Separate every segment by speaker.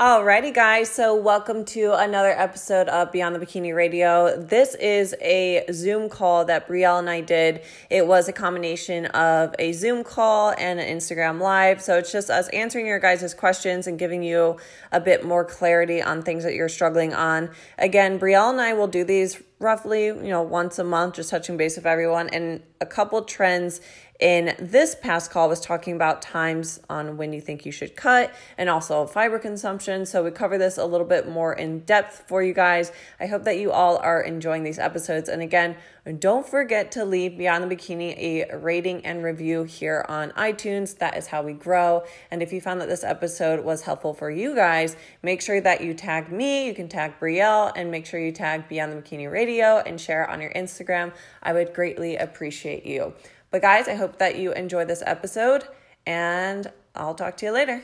Speaker 1: Alrighty, guys. So, welcome to another episode of Beyond the Bikini Radio. This is a Zoom call that Brielle and I did. It was a combination of a Zoom call and an Instagram Live. So, it's just us answering your guys' questions and giving you a bit more clarity on things that you're struggling on. Again, Brielle and I will do these roughly, you know, once a month, just touching base with everyone and a couple trends in this past call was talking about times on when you think you should cut and also fiber consumption. So we cover this a little bit more in depth for you guys. I hope that you all are enjoying these episodes. And again, don't forget to leave Beyond the Bikini a rating and review here on iTunes. That is how we grow. And if you found that this episode was helpful for you guys, make sure that you tag me. You can tag Brielle and make sure you tag Beyond the Bikini Radio and share it on your Instagram. I would greatly appreciate you. But guys, I hope that you enjoy this episode and I'll talk to you later.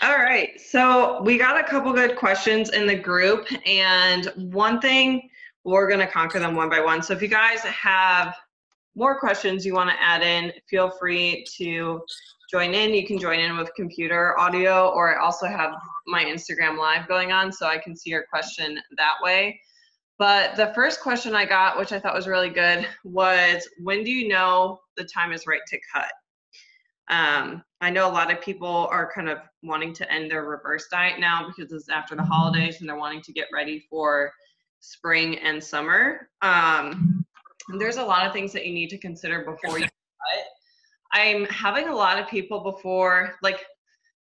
Speaker 1: All right. So we got a couple good questions in the group, and one thing we're going to conquer them one by one. So if you guys have more questions you want to add in, feel free to join in. You can join in with computer audio, or I also have my Instagram live going on so I can see your question that way. But the first question I got, which I thought was really good, was when do you know the time is right to cut? Um, I know a lot of people are kind of wanting to end their reverse diet now because it's after the holidays and they're wanting to get ready for spring and summer. Um, there's a lot of things that you need to consider before you cut. I'm having a lot of people before, like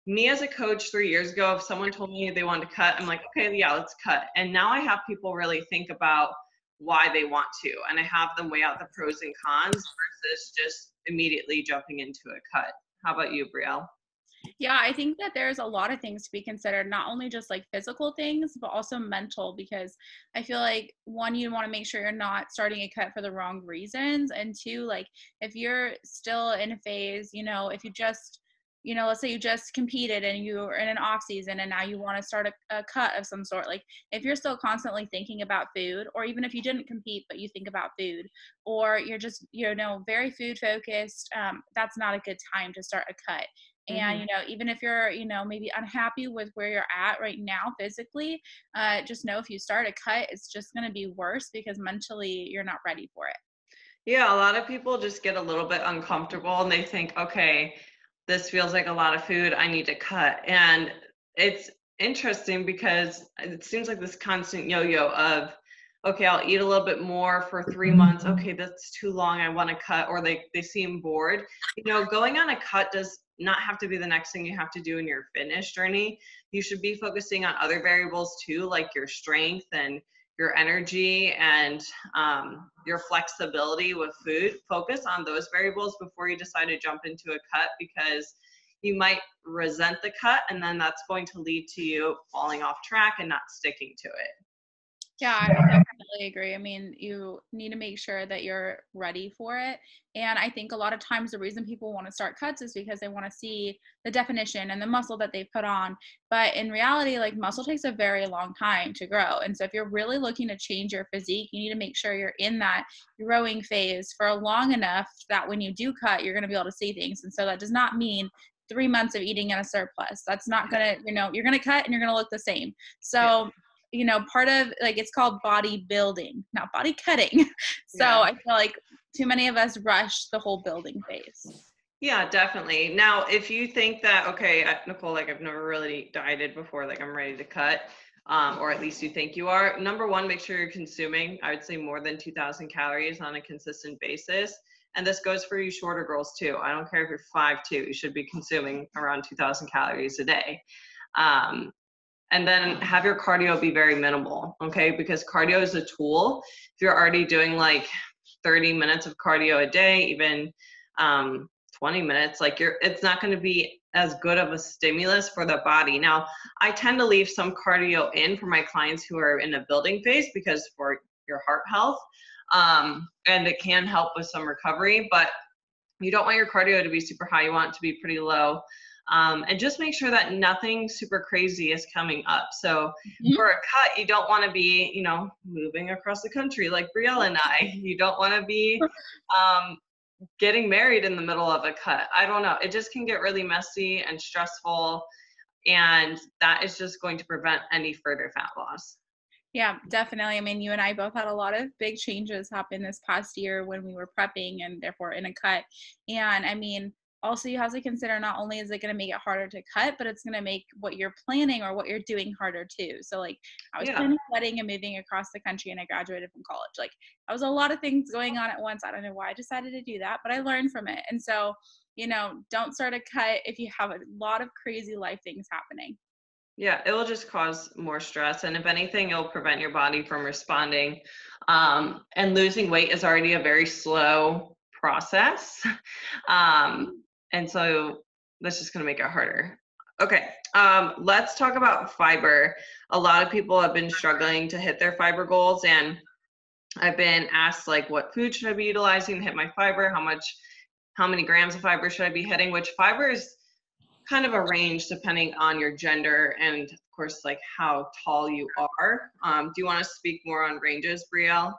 Speaker 1: me as a coach three years ago, if someone told me they wanted to cut, I'm like, okay, yeah, let's cut. And now I have people really think about why they want to, and I have them weigh out the pros and cons versus just immediately jumping into a cut. How about you, Brielle?
Speaker 2: Yeah, I think that there's a lot of things to be considered, not only just like physical things, but also mental, because I feel like one, you want to make sure you're not starting a cut for the wrong reasons. And two, like if you're still in a phase, you know, if you just you know, let's say you just competed and you're in an off season and now you want to start a, a, cut of some sort. Like if you're still constantly thinking about food, or even if you didn't compete but you think about food, or you're just you know very food focused, um, that's not a good time to start a cut. And mm-hmm. you know, even if you're you know maybe unhappy with where you're at right now physically, uh, just know if you start a cut, it's just going to be worse because mentally you're not ready for it.
Speaker 1: Yeah, a lot of people just get a little bit uncomfortable and they think, okay, this feels like a lot of food i need to cut and it's interesting because it seems like this constant yo-yo of okay i'll eat a little bit more for three months okay that's too long i want to cut or they, they seem bored you know going on a cut does not have to be the next thing you have to do in your fitness journey you should be focusing on other variables too like your strength and your energy and um, your flexibility with food. Focus on those variables before you decide to jump into a cut because you might resent the cut and then that's going to lead to you falling off track and not sticking to it.
Speaker 2: Yeah, I definitely agree. I mean, you need to make sure that you're ready for it. And I think a lot of times the reason people want to start cuts is because they want to see the definition and the muscle that they've put on. But in reality, like muscle takes a very long time to grow. And so if you're really looking to change your physique, you need to make sure you're in that growing phase for long enough that when you do cut, you're going to be able to see things. And so that does not mean three months of eating in a surplus. That's not going to, you know, you're going to cut and you're going to look the same. So, yeah you know part of like it's called body building not body cutting. So yeah. i feel like too many of us rush the whole building phase.
Speaker 1: Yeah definitely. Now if you think that okay nicole like i've never really dieted before like i'm ready to cut um, or at least you think you are number one make sure you're consuming i would say more than 2000 calories on a consistent basis. And this goes for you shorter girls too. I don't care if you're five two you should be consuming around 2000 calories a day. Um, and then have your cardio be very minimal okay? Because cardio is a tool. If you're already doing like 30 minutes of cardio a day even um, 20 minutes like you're it's not going to be as good of a stimulus for the body. Now i tend to leave some cardio in for my clients who are in a building phase because for your heart health um, and it can help with some recovery but you don't want your cardio to be super high. You want it to be pretty low um, and just make sure that nothing super crazy is coming up. So mm-hmm. for a cut, you don't want to be, you know, moving across the country like Brielle and I. You don't want to be um, getting married in the middle of a cut. I don't know. It just can get really messy and stressful. And that is just going to prevent any further fat loss.
Speaker 2: Yeah, definitely. I mean, you and I both had a lot of big changes happen this past year when we were prepping and therefore in a cut. And I mean, also you have to consider not only is it going to make it harder to cut but it's going to make what you're planning or what you're doing harder too so like i was yeah. planning a wedding and moving across the country and i graduated from college like i was a lot of things going on at once i don't know why i decided to do that but i learned from it and so you know don't start a cut if you have a lot of crazy life things happening
Speaker 1: yeah, it will just cause more stress. And if anything, it'll prevent your body from responding. Um, and losing weight is already a very slow process. Um, and so that's just going to make it harder. Okay, um, let's talk about fiber. A lot of people have been struggling to hit their fiber goals, and I've been asked like, what food should I be utilizing to hit my fiber? How much, how many grams of fiber should I be hitting? Which fiber is kind of a range depending on your gender and of course like how tall you are. Um, do you want to speak more on ranges, Brielle?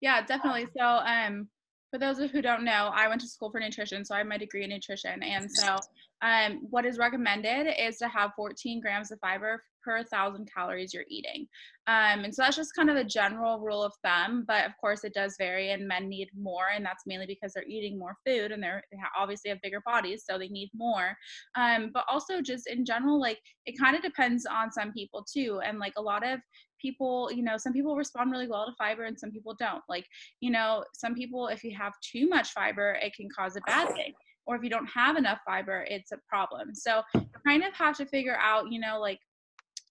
Speaker 2: Yeah, definitely. So um, for those of who don't know, I went to school for nutrition, so I have my degree in nutrition. And so, um, what is recommended is to have 14 grams of fiber per thousand calories you're eating. Um, and so that's just kind of the general rule of thumb, but of course it does vary, and men need more, and that's mainly because they're eating more food and they're they obviously have bigger bodies, so they need more. Um, but also just in general, like it kind of depends on some people too, and like a lot of people, you know, some people respond really well to fiber and some people don't. Like, you know, some people, if you have too much fiber, it can cause a bad thing. Or if you don't have enough fiber, it's a problem. So, you kind of have to figure out, you know, like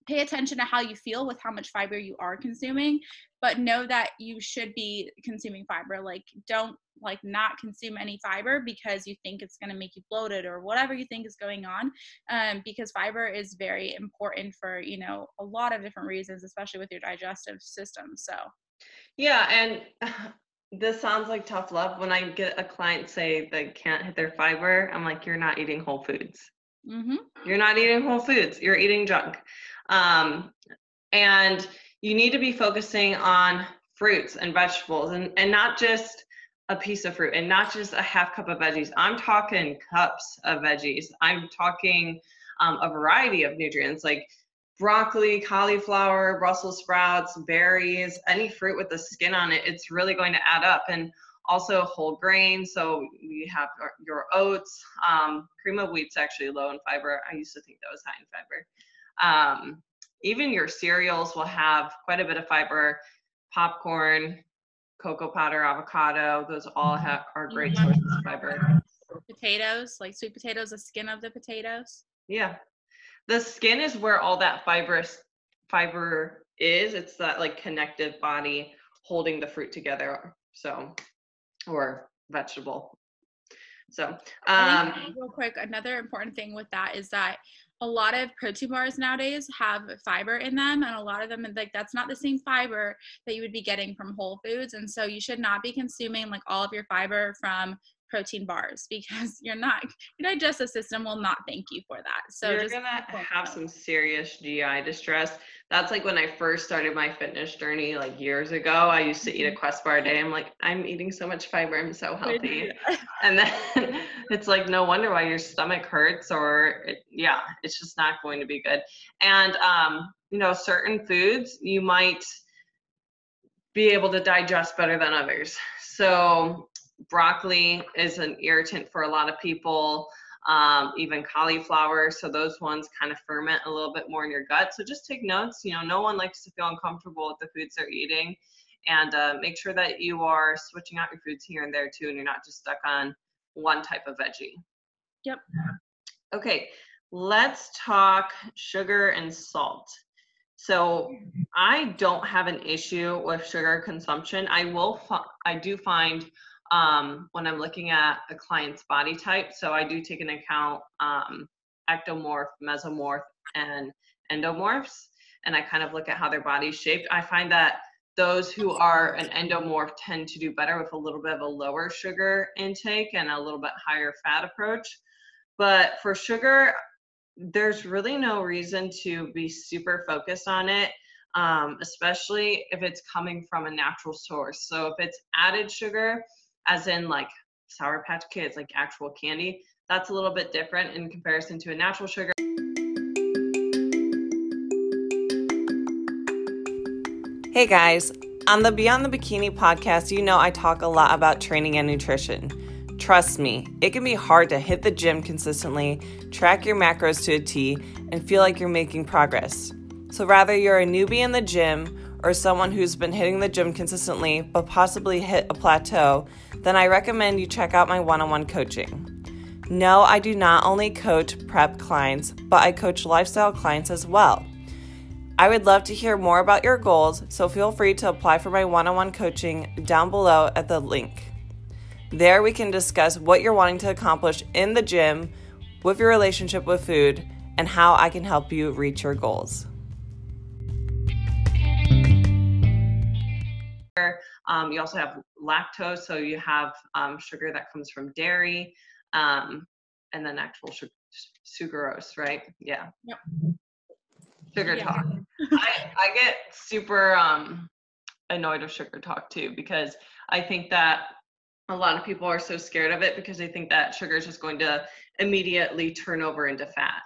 Speaker 2: pay attention to how you feel with how much fiber you are consuming but know that you should be consuming fiber. Like don't like not consume any fiber because you think it's going to make you bloated or whatever you think is going on um, because fiber is very important for you know a lot of different reasons especially with your digestive system so.
Speaker 1: Yeah and this sounds like tough love. When i get a client say they can't hit their fiber i'm like you're not eating whole foods. Mm-hmm. you're not eating whole foods. You're eating junk um, and you need to be focusing on fruits and vegetables and, and not just a piece of fruit and not just a half cup of veggies. I'm talking cups of veggies. I'm talking um, a variety of nutrients like broccoli, cauliflower, Brussels sprouts, berries, any fruit with the skin on it. It's really going to add up. And also whole grains. So we have your oats. Um, cream of wheat's actually low in fiber. I used to think that was high in fiber. Um, even your cereals will have quite a bit of fiber. Popcorn, cocoa powder, avocado, those all mm-hmm. have are great mm-hmm. sources of fiber.
Speaker 2: Potatoes, like sweet potatoes, the skin of the potatoes.
Speaker 1: Yeah. The skin is where all that fibrous fiber is. It's that like connective body holding the fruit together. So or vegetable. So um
Speaker 2: real quick, another important thing with that is that a lot of protein bars nowadays have fiber in them and a lot of them like that's not the same fiber that you would be getting from whole foods and so you should not be consuming like all of your fiber from protein bars because you're not your digestive system will not thank you for that. So
Speaker 1: you're gonna have some serious gi distress. That's like when i first started my fitness journey like years ago i used to eat a mm-hmm. quest bar a day. I'm like i'm eating so much fiber i'm so healthy. And then it's like no wonder why your stomach hurts or it, yeah it's just not going to be good. And um you know certain foods you might be able to digest better than others. So broccoli is an irritant for a lot of people, um, even cauliflower. So those ones kind of ferment a little bit more in your gut. So just take notes. You know, no one likes to feel uncomfortable with the foods they're eating. And uh, make sure that you are switching out your foods here and there too, and you're not just stuck on one type of veggie.
Speaker 2: Yep.
Speaker 1: Okay, let's talk sugar and salt. So I don't have an issue with sugar consumption. I will, I do find um, when I'm looking at a client's body type. So I do take into account um, ectomorph, mesomorph, and endomorphs, and I kind of look at how their body's shaped. I find that those who are an endomorph tend to do better with a little bit of a lower sugar intake and a little bit higher fat approach. But for sugar, there's really no reason to be super focused on it, um, especially if it's coming from a natural source. So if it's added sugar, as in like Sour Patch Kids, like actual candy, that's a little bit different in comparison to a natural sugar. Hey guys, on the Beyond the Bikini podcast, you know I talk a lot about training and nutrition. Trust me, it can be hard to hit the gym consistently, track your macros to a T, and feel like you're making progress. So, rather you're a newbie in the gym or someone who's been hitting the gym consistently but possibly hit a plateau, then I recommend you check out my one on one coaching. No, I do not only coach prep clients, but I coach lifestyle clients as well. I would love to hear more about your goals, so feel free to apply for my one on one coaching down below at the link. There, we can discuss what you're wanting to accomplish in the gym, with your relationship with food, and how I can help you reach your goals. Um, you also have lactose, so you have um, sugar that comes from dairy, um, and then actual sugar, sucrose, right? Yeah. Yep sugar yeah. talk. I, I get super um, annoyed of sugar talk too because I think that a lot of people are so scared of it because they think that sugar is just going to immediately turn over into fat.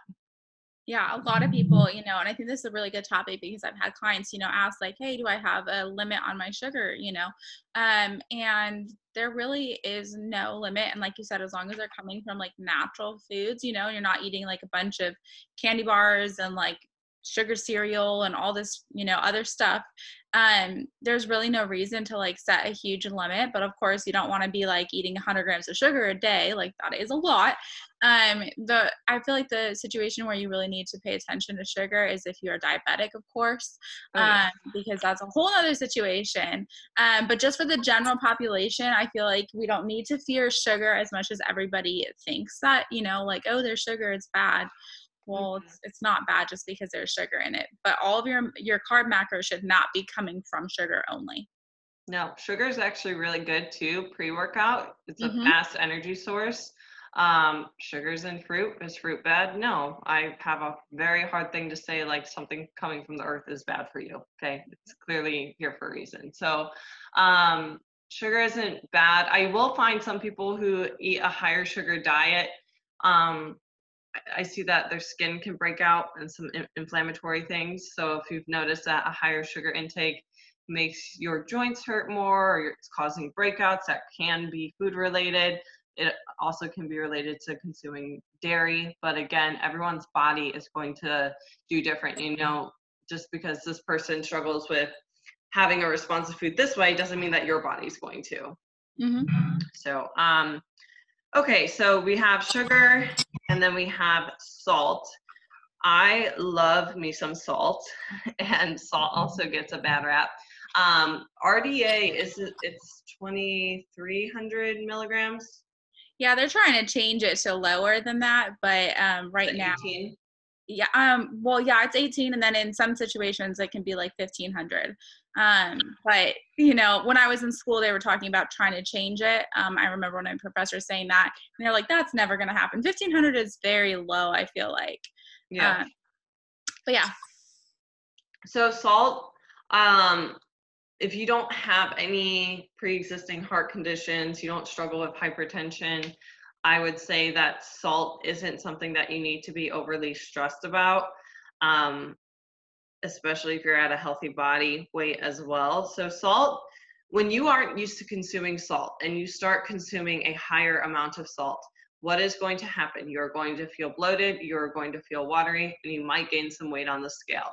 Speaker 2: Yeah, a lot of people, you know, and I think this is a really good topic because I've had clients, you know, ask like, "Hey, do I have a limit on my sugar?" You know, um, and there really is no limit. And like you said, as long as they're coming from like natural foods, you know, you're not eating like a bunch of candy bars and like sugar cereal and all this you know other stuff um there's really no reason to like set a huge limit but of course you don't want to be like eating 100 grams of sugar a day like that is a lot. Um the i feel like the situation where you really need to pay attention to sugar is if you're diabetic of course oh, yeah. um because that's a whole other situation. Um but just for the general population i feel like we don't need to fear sugar as much as everybody thinks that you know like oh there's sugar it's bad well mm-hmm. it's, it's not bad just because there's sugar in it but all of your your carb macros should not be coming from sugar only.
Speaker 1: No sugar is actually really good too pre-workout it's a mm-hmm. fast energy source. Um sugars in fruit is fruit bad? No i have a very hard thing to say like something coming from the earth is bad for you okay? It's clearly here for a reason. So um sugar isn't bad. I will find some people who eat a higher sugar diet um I see that their skin can break out and some inflammatory things. So if you've noticed that a higher sugar intake makes your joints hurt more or it's causing breakouts, that can be food related. It also can be related to consuming dairy. But again, everyone's body is going to do different. You know, just because this person struggles with having a response to food this way doesn't mean that your body's going to. Mm-hmm. So, um, okay, so we have sugar and then we have salt. I love me some salt, and salt also gets a bad rap. Um, RDA is it's 2,300 milligrams.
Speaker 2: Yeah, they're trying to change it to lower than that, but um, right now, yeah, um, well, yeah, it's 18, and then in some situations it can be like 1,500. Um, but you know, when I was in school, they were talking about trying to change it. Um, I remember one of my professors saying that, and they're like, "That's never going to happen. 1500 is very low. I feel like." Yeah. Uh, but yeah.
Speaker 1: So salt. Um, if you don't have any pre-existing heart conditions, you don't struggle with hypertension. I would say that salt isn't something that you need to be overly stressed about. Um, especially if you're at a healthy body weight as well. So, salt, when you aren't used to consuming salt and you start consuming a higher amount of salt, what is going to happen? You're going to feel bloated, you're going to feel watery, and you might gain some weight on the scale.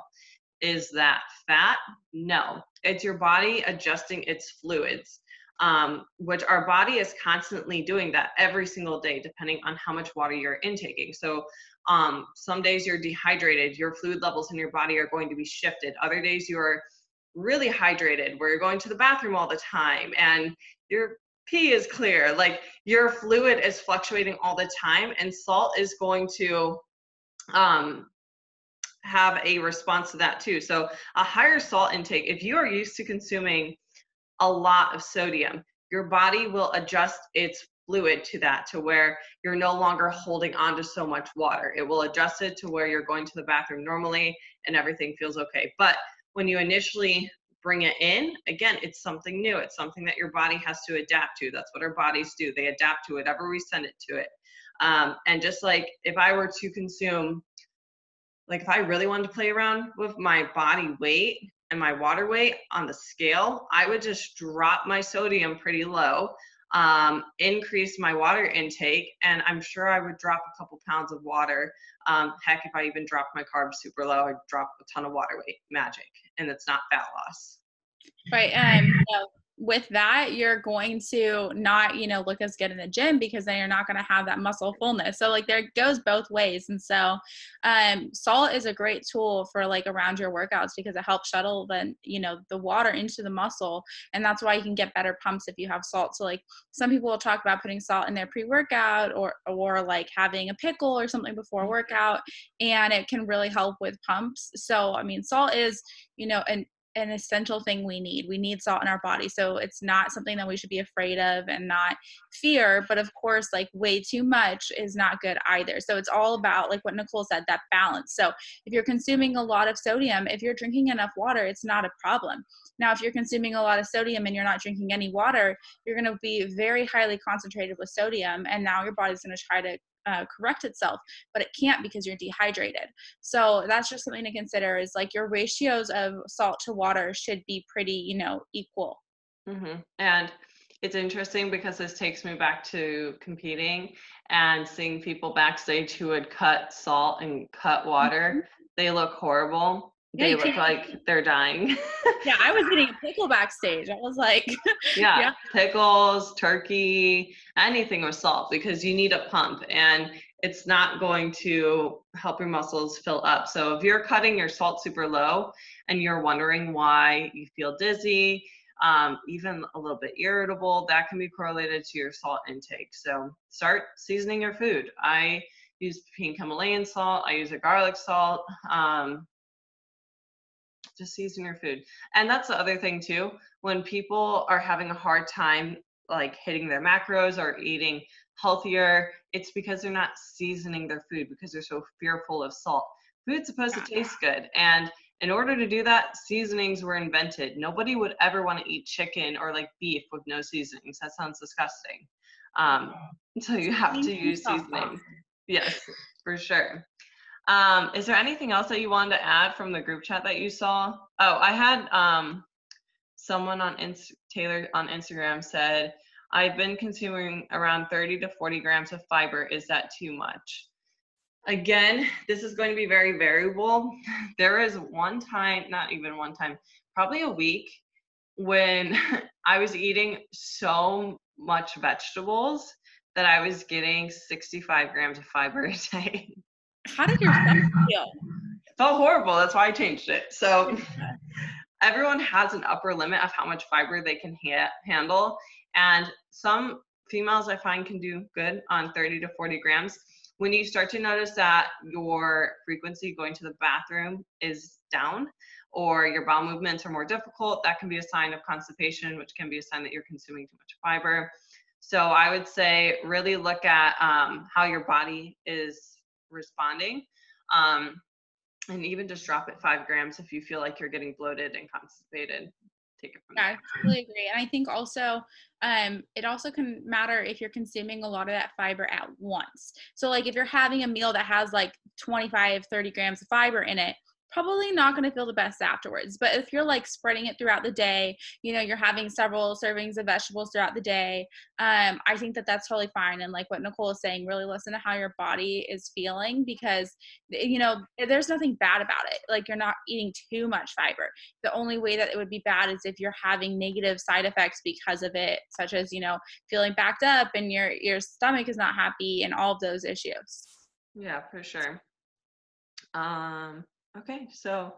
Speaker 1: Is that fat? No, it's your body adjusting its fluids. Um, which our body is constantly doing that every single day, depending on how much water you're intaking. So, um, some days you're dehydrated, your fluid levels in your body are going to be shifted. Other days you're really hydrated, where you're going to the bathroom all the time and you're pee is clear. Like your fluid is fluctuating all the time, and salt is going to um, have a response to that too. So a higher salt intake, if you are used to consuming a lot of sodium, your body will adjust its fluid to that to where you're no longer holding on to so much water. It will adjust it to where you're going to the bathroom normally and everything feels okay. But when you initially bring it in, again, it's something new. It's something that your body has to adapt to. That's what our bodies do. They adapt to whatever we send it to it. Um, and just like if I were to consume, like if I really wanted to play around with my body weight and my water weight on the scale, I would just drop my sodium pretty low um, increase my water intake, and I'm sure I would drop a couple pounds of water. Um, heck, if I even dropped my carbs super low, I'd drop a ton of water weight. Magic, and it's not fat loss.
Speaker 2: Right. Um, so with that, you're going to not, you know, look as good in the gym because then you're not going to have that muscle fullness. So like there goes both ways. And so um, salt is a great tool for like around your workouts because it helps shuttle the, you know, the water into the muscle. And that's why you can get better pumps if you have salt. So like some people will talk about putting salt in their pre-workout or, or like having a pickle or something before workout and it can really help with pumps. So, I mean, salt is, you know, an an essential thing we need. We need salt in our body. So it's not something that we should be afraid of and not fear. But of course, like way too much is not good either. So it's all about, like what Nicole said, that balance. So if you're consuming a lot of sodium, if you're drinking enough water, it's not a problem. Now, if you're consuming a lot of sodium and you're not drinking any water, you're going to be very highly concentrated with sodium. And now your body's going to try to uh, correct itself but it can't because you're dehydrated so that's just something to consider is like your ratios of salt to water should be pretty you know equal
Speaker 1: mm-hmm. and it's interesting because this takes me back to competing and seeing people backstage who would cut salt and cut water mm-hmm. they look horrible yeah, they look like they're dying.
Speaker 2: yeah, I was getting a pickle backstage. I was like,
Speaker 1: yeah, yeah, pickles, turkey, anything with salt because you need a pump and it's not going to help your muscles fill up. So if you're cutting your salt super low and you're wondering why you feel dizzy, um, even a little bit irritable, that can be correlated to your salt intake. So start seasoning your food. I use pink Himalayan salt. I use a garlic salt. Um, to season your food. And that's the other thing too. When people are having a hard time like hitting their macros or eating healthier, it's because they're not seasoning their food because they're so fearful of salt. Food's supposed to taste good. And in order to do that, seasonings were invented. Nobody would ever want to eat chicken or like beef with no seasonings. That sounds disgusting. Um, so you have to use seasoning. Yes, for sure. Um, is there anything else that you wanted to add from the group chat that you saw? Oh, I had um, someone on Inst- Taylor on Instagram said, I've been consuming around 30 to 40 grams of fiber. Is that too much? Again, this is going to be very variable. There is one time, not even one time, probably a week when I was eating so much vegetables that I was getting 65 grams of fiber a day.
Speaker 2: How did your stomach feel?
Speaker 1: It felt horrible. That's why I changed it. So everyone has an upper limit of how much fiber they can ha- handle. And some females I find can do good on 30 to 40 grams. When you start to notice that your frequency going to the bathroom is down or your bowel movements are more difficult, that can be a sign of constipation, which can be a sign that you're consuming too much fiber. So I would say really look at um, how your body is responding. Um, and even just drop it five grams if you feel like you're getting bloated and constipated. Take it from
Speaker 2: yeah, there. I totally agree. And I think also um, it also can matter if you're consuming a lot of that fiber at once. So like if you're having a meal that has like 25, 30 grams of fiber in it, probably not going to feel the best afterwards. But if you're like spreading it throughout the day, you know, you're having several servings of vegetables throughout the day, um, I think that that's totally fine. And like what Nicole is saying, really listen to how your body is feeling because, you know, there's nothing bad about it. Like you're not eating too much fiber. The only way that it would be bad is if you're having negative side effects because of it, such as, you know, feeling backed up and your, your stomach is not happy and all of those issues.
Speaker 1: Yeah, for sure. Um, Okay, so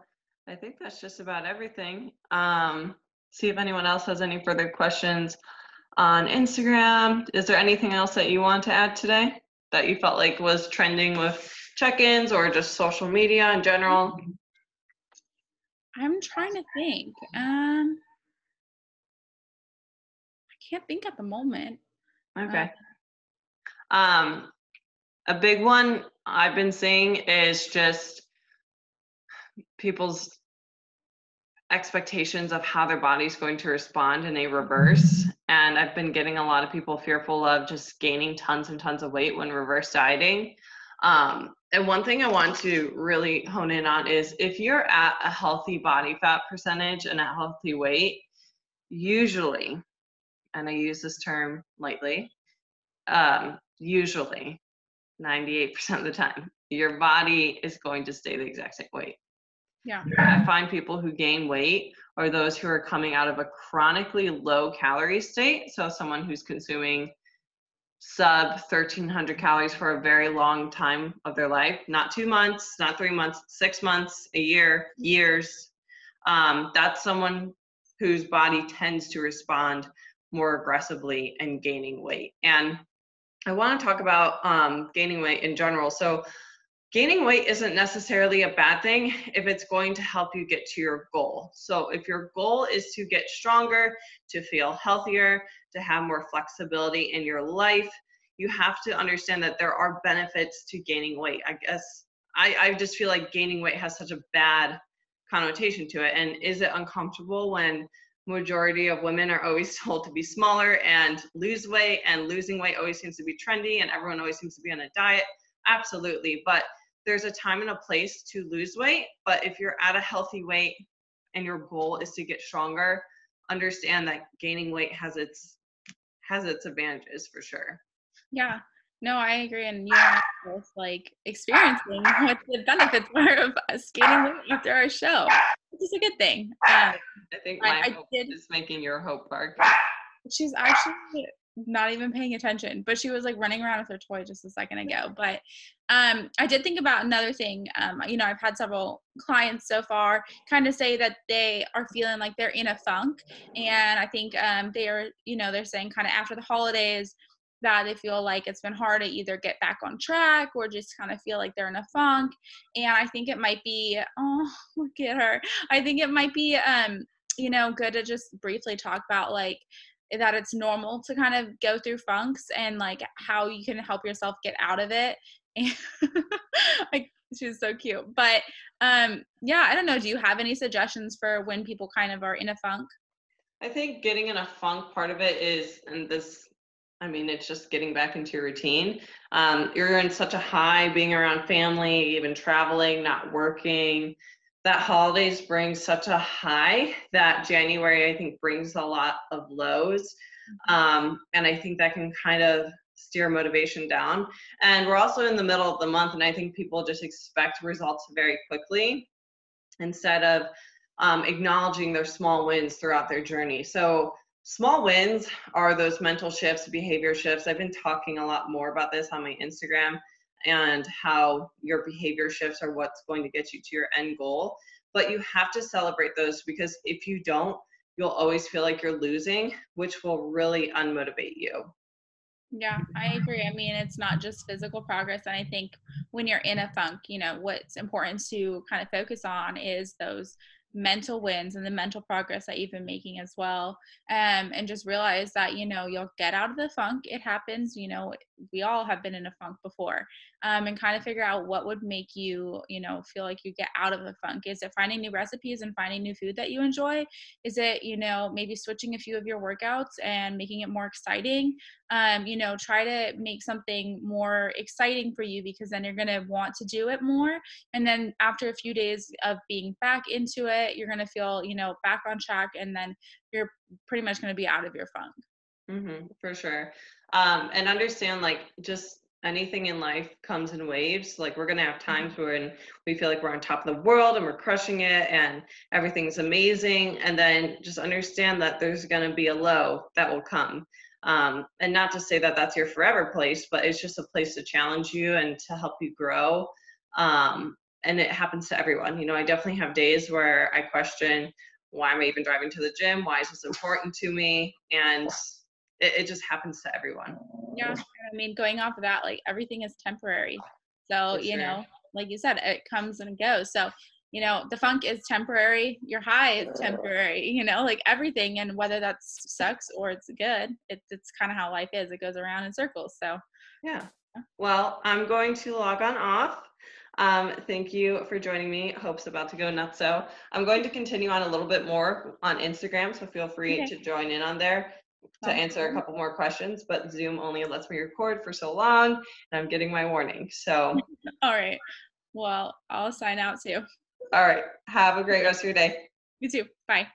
Speaker 1: I think that's just about everything. Um, see if anyone else has any further questions on Instagram. Is there anything else that you want to add today that you felt like was trending with check-ins or just social media in general?
Speaker 2: I'm trying to think. Um, I can't think at the moment.
Speaker 1: Okay. Um, a big one I've been seeing is just people's expectations of how their body's going to respond in a reverse. And I've been getting a lot of people fearful of just gaining tons and tons of weight when reverse dieting. Um, and one thing I want to really hone in on is if you're at a healthy body fat percentage and a healthy weight, usually, and I use this term lightly, um, usually 98% of the time, your body is going to stay the exact same weight.
Speaker 2: Yeah.
Speaker 1: I find people who gain weight are those who are coming out of a chronically low calorie state. So, someone who's consuming sub 1300 calories for a very long time of their life, not two months, not three months, six months, a year, years. Um, that's someone whose body tends to respond more aggressively and gaining weight. And I want to talk about um, gaining weight in general. So, gaining weight isn't necessarily a bad thing if it's going to help you get to your goal. So, if your goal is to get stronger, to feel healthier, to have more flexibility in your life, you have to understand that there are benefits to gaining weight. I guess I, I just feel like gaining weight has such a bad connotation to it. And is it uncomfortable when majority of women are always told to be smaller and lose weight and losing weight always seems to be trendy and everyone always seems to be on a diet absolutely but there's a time and a place to lose weight but if you're at a healthy weight and your goal is to get stronger understand that gaining weight has its has its advantages for sure.
Speaker 2: Yeah. No i agree and you both like experiencing what the benefits are of us gaining weight after our show which is a good thing. Um,
Speaker 1: i think my I, hope I did, is making your hope bark
Speaker 2: she's actually not even paying attention but she was like running around with her toy just a second ago. But um i did think about another thing um you know i've had several clients so far kind of say that they are feeling like they're in a funk and i think um they are you know they're saying kind of after the holidays that they feel like it's been hard to either get back on track or just kind of feel like they're in a funk. And i think it might be oh look at her. I think it might be um you know good to just briefly talk about like that it's normal to kind of go through funks and like how you can help yourself get out of it. And like she's so cute. But um yeah i don't know. Do you have any suggestions for when people kind of are in a funk?
Speaker 1: I think getting in a funk part of it is and this i mean it's just getting back into your routine. Um, you're in such a high being around family even traveling not working that holidays bring such a high that January, I think, brings a lot of lows. Mm-hmm. Um, and I think that can kind of steer motivation down. And we're also in the middle of the month, and I think people just expect results very quickly instead of um, acknowledging their small wins throughout their journey. So, small wins are those mental shifts, behavior shifts. I've been talking a lot more about this on my Instagram and how your behavior shifts are what's going to get you to your end goal. But you have to celebrate those because if you don't, you'll always feel like you're losing, which will really unmotivate you.
Speaker 2: Yeah, I agree. I mean, it's not just physical progress. And I think when you're in a funk, you know, what's important to kind of focus on is those mental wins and the mental progress that you've been making as well. Um, and just realize that you know you'll get out of the funk. It happens you know we all have been in a funk before um, and kind of figure out what would make you you know feel like you get out of the funk. Is it finding new recipes and finding new food that you enjoy? Is it you know maybe switching a few of your workouts and making it more exciting? Um, you know try to make something more exciting for you because then you're going to want to do it more. And then after a few days of being back into it you're going to feel you know back on track and then you're pretty much going to be out of your funk.
Speaker 1: Mm-hmm, for sure. Um, and understand like just anything in life comes in waves like we're to have mm-hmm. times where we feel like we're on top of the world and we're crushing it and everything's amazing and then just understand that there's to be a low that will come um, and not to say that that's your forever place but it's just a place to challenge you and to help you grow um, and it happens to everyone. You know, I definitely have days where I question why am I even driving to the gym? Why is this important to me? And it, it just happens to everyone.
Speaker 2: Yeah. I mean, going off of that, like everything is temporary. So,
Speaker 1: For
Speaker 2: you
Speaker 1: sure.
Speaker 2: know, like you said, it comes and goes. So, you know, the funk is temporary, your high is temporary, you know, like everything. And whether that sucks or it's good, it, it's kind of how life is. It goes around in circles. So,
Speaker 1: Yeah. Well, I'm going to log on off. Um, thank you for joining me. Hope's about to go nuts. So I'm going to continue on a little bit more on Instagram. So feel free
Speaker 2: Okay.
Speaker 1: to join in on there to answer a couple more questions. But Zoom only lets me record for so long, and I'm getting my warning. So,
Speaker 2: all right. Well, I'll sign out too.
Speaker 1: all right. Have a great rest of your day.
Speaker 2: You too. Bye.